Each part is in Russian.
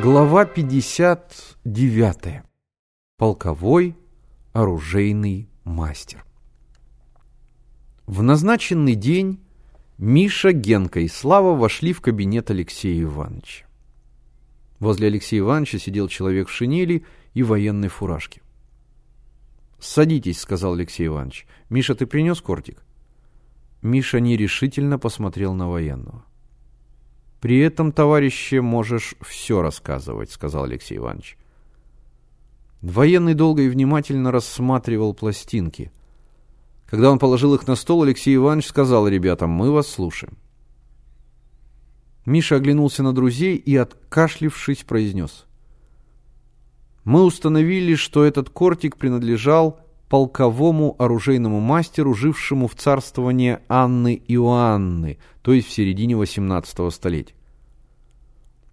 Глава 59. Полковой оружейный мастер. В назначенный день Миша, Генка и Слава вошли в кабинет Алексея Ивановича. Возле Алексея Ивановича сидел человек в шинели и военной фуражке. «Садитесь», — сказал Алексей Иванович. «Миша, ты принес кортик?» Миша нерешительно посмотрел на военного. «При этом, товарище, можешь все рассказывать», — сказал Алексей Иванович. Военный долго и внимательно рассматривал пластинки. Когда он положил их на стол, Алексей Иванович сказал ребятам, «Мы вас слушаем». Миша оглянулся на друзей и, откашлившись, произнес. «Мы установили, что этот кортик принадлежал полковому оружейному мастеру, жившему в царствование Анны Иоанны, то есть в середине XVIII столетия.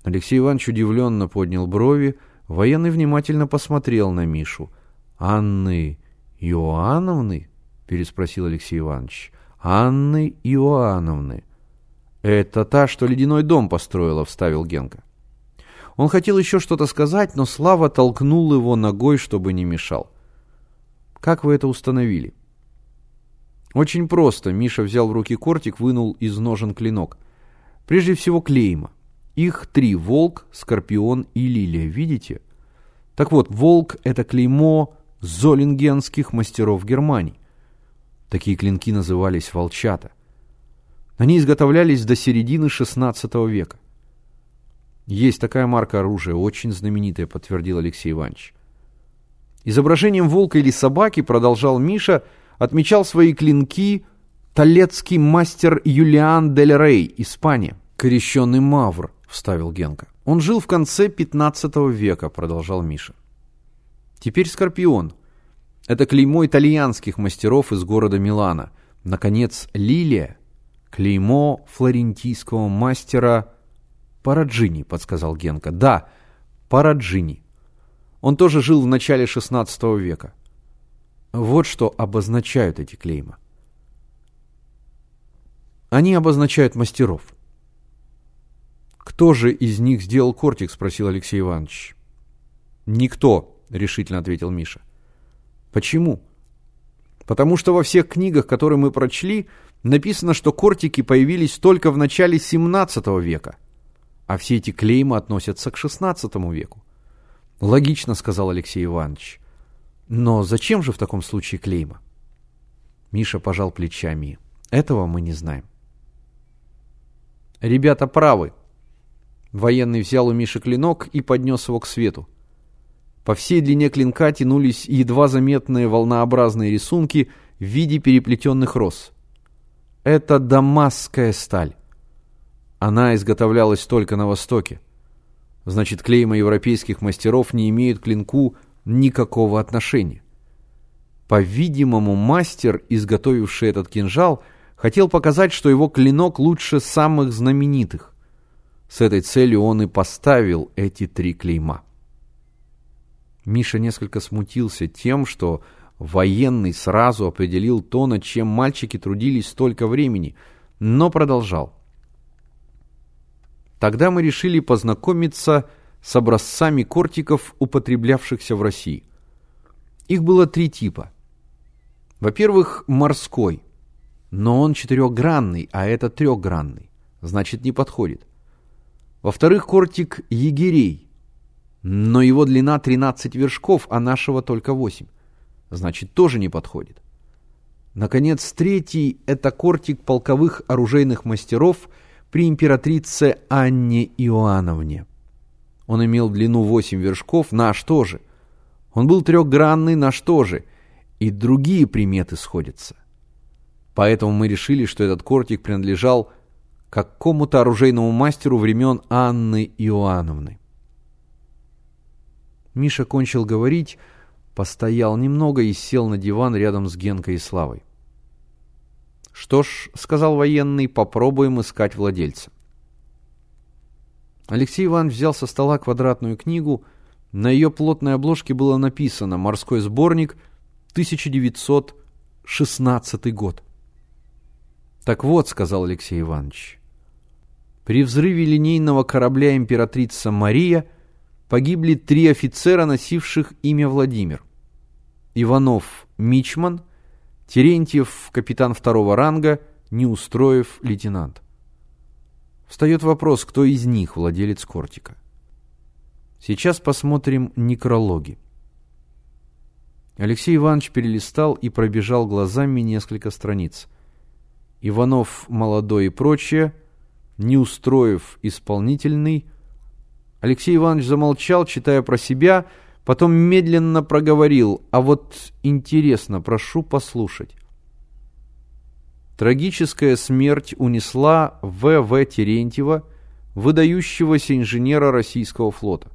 Алексей Иванович удивленно поднял брови, военный внимательно посмотрел на Мишу. «Анны Иоанновны?» – переспросил Алексей Иванович. «Анны Иоанновны». «Это та, что ледяной дом построила», – вставил Генка. Он хотел еще что-то сказать, но Слава толкнул его ногой, чтобы не мешал. Как вы это установили? Очень просто. Миша взял в руки кортик, вынул из ножен клинок. Прежде всего клейма. Их три – волк, скорпион и лилия. Видите? Так вот, волк – это клеймо золингенских мастеров Германии. Такие клинки назывались волчата. Они изготовлялись до середины XVI века. Есть такая марка оружия, очень знаменитая, подтвердил Алексей Иванович. Изображением волка или собаки, продолжал Миша, отмечал свои клинки талецкий мастер Юлиан Дель Рей, Испания. Крещенный Мавр, вставил Генка. Он жил в конце 15 века, продолжал Миша. Теперь Скорпион. Это клеймо итальянских мастеров из города Милана. Наконец, Лилия. Клеймо флорентийского мастера Параджини, подсказал Генка. Да, Параджини. Он тоже жил в начале XVI века. Вот что обозначают эти клейма. Они обозначают мастеров. «Кто же из них сделал кортик?» – спросил Алексей Иванович. «Никто», – решительно ответил Миша. «Почему?» «Потому что во всех книгах, которые мы прочли, написано, что кортики появились только в начале XVII века, а все эти клеймы относятся к XVI веку. Логично, сказал Алексей Иванович. Но зачем же в таком случае клейма? Миша пожал плечами. Этого мы не знаем. Ребята правы. Военный взял у Миши клинок и поднес его к свету. По всей длине клинка тянулись едва заметные волнообразные рисунки в виде переплетенных роз. Это дамасская сталь. Она изготовлялась только на Востоке. Значит, клейма европейских мастеров не имеют к клинку никакого отношения. По-видимому, мастер, изготовивший этот кинжал, хотел показать, что его клинок лучше самых знаменитых. С этой целью он и поставил эти три клейма. Миша несколько смутился тем, что военный сразу определил то, над чем мальчики трудились столько времени, но продолжал. Тогда мы решили познакомиться с образцами кортиков, употреблявшихся в России. Их было три типа. Во-первых, морской, но он четырехгранный, а это трехгранный, значит не подходит. Во-вторых, кортик егерей, но его длина 13 вершков, а нашего только 8, значит тоже не подходит. Наконец, третий – это кортик полковых оружейных мастеров – при императрице Анне Иоанновне. Он имел длину 8 вершков, наш тоже. Он был трехгранный, наш тоже. И другие приметы сходятся. Поэтому мы решили, что этот кортик принадлежал какому-то оружейному мастеру времен Анны Иоанновны. Миша кончил говорить, постоял немного и сел на диван рядом с Генкой и Славой. «Что ж», — сказал военный, — «попробуем искать владельца». Алексей Иван взял со стола квадратную книгу. На ее плотной обложке было написано «Морской сборник, 1916 год». «Так вот», — сказал Алексей Иванович, — «при взрыве линейного корабля императрица Мария погибли три офицера, носивших имя Владимир. Иванов – мичман, Терентьев – капитан второго ранга, Неустроев – лейтенант. Встает вопрос, кто из них владелец кортика. Сейчас посмотрим некрологи. Алексей Иванович перелистал и пробежал глазами несколько страниц. Иванов молодой и прочее, Неустроев исполнительный. Алексей Иванович замолчал, читая про себя, потом медленно проговорил, а вот интересно, прошу послушать. Трагическая смерть унесла В.В. Терентьева, выдающегося инженера российского флота.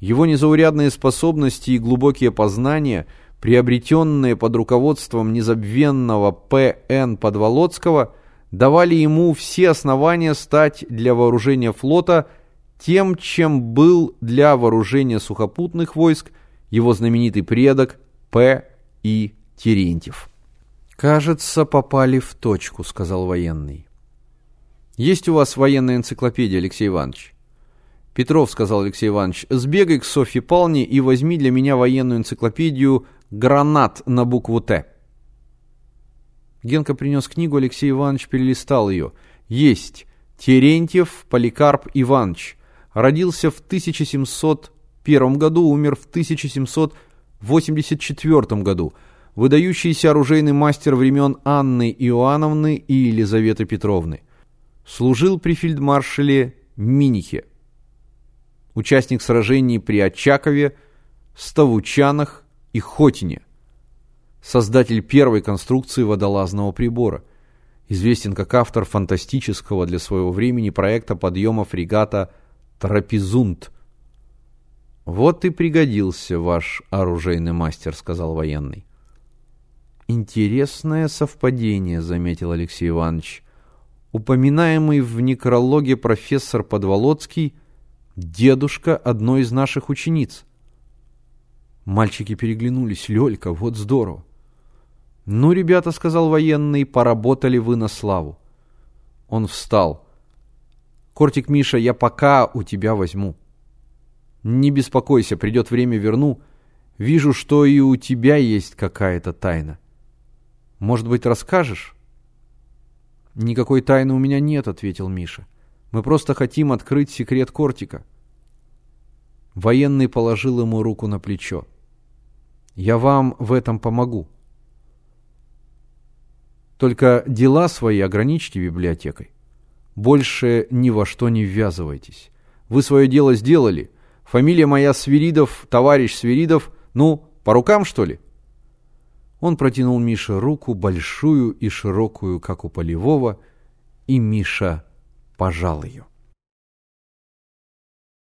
Его незаурядные способности и глубокие познания, приобретенные под руководством незабвенного П.Н. Подволоцкого, давали ему все основания стать для вооружения флота тем, чем был для вооружения сухопутных войск его знаменитый предок П. И. Терентьев. «Кажется, попали в точку», — сказал военный. «Есть у вас военная энциклопедия, Алексей Иванович?» «Петров», — сказал Алексей Иванович, — «сбегай к Софье Палне и возьми для меня военную энциклопедию «Гранат» на букву «Т». Генка принес книгу, Алексей Иванович перелистал ее. «Есть. Терентьев Поликарп Иванович. Родился в 1701 году, умер в 1784 году выдающийся оружейный мастер времен Анны Иоанновны и Елизаветы Петровны. Служил при фельдмаршале Минихе. Участник сражений при Очакове, Ставучанах и Хотине. Создатель первой конструкции водолазного прибора. Известен как автор фантастического для своего времени проекта подъема фрегата «Трапезунт». «Вот и пригодился ваш оружейный мастер», — сказал военный. «Интересное совпадение», — заметил Алексей Иванович. «Упоминаемый в некрологе профессор Подволоцкий — дедушка одной из наших учениц». Мальчики переглянулись. «Лёлька, вот здорово!» «Ну, ребята», — сказал военный, — «поработали вы на славу». Он встал. «Кортик, Миша, я пока у тебя возьму». «Не беспокойся, придет время, верну. Вижу, что и у тебя есть какая-то тайна». Может быть, расскажешь?» «Никакой тайны у меня нет», — ответил Миша. «Мы просто хотим открыть секрет Кортика». Военный положил ему руку на плечо. «Я вам в этом помогу. Только дела свои ограничьте библиотекой. Больше ни во что не ввязывайтесь. Вы свое дело сделали. Фамилия моя Свиридов, товарищ Свиридов. Ну, по рукам, что ли?» Он протянул Мише руку, большую и широкую, как у полевого, и Миша пожал ее.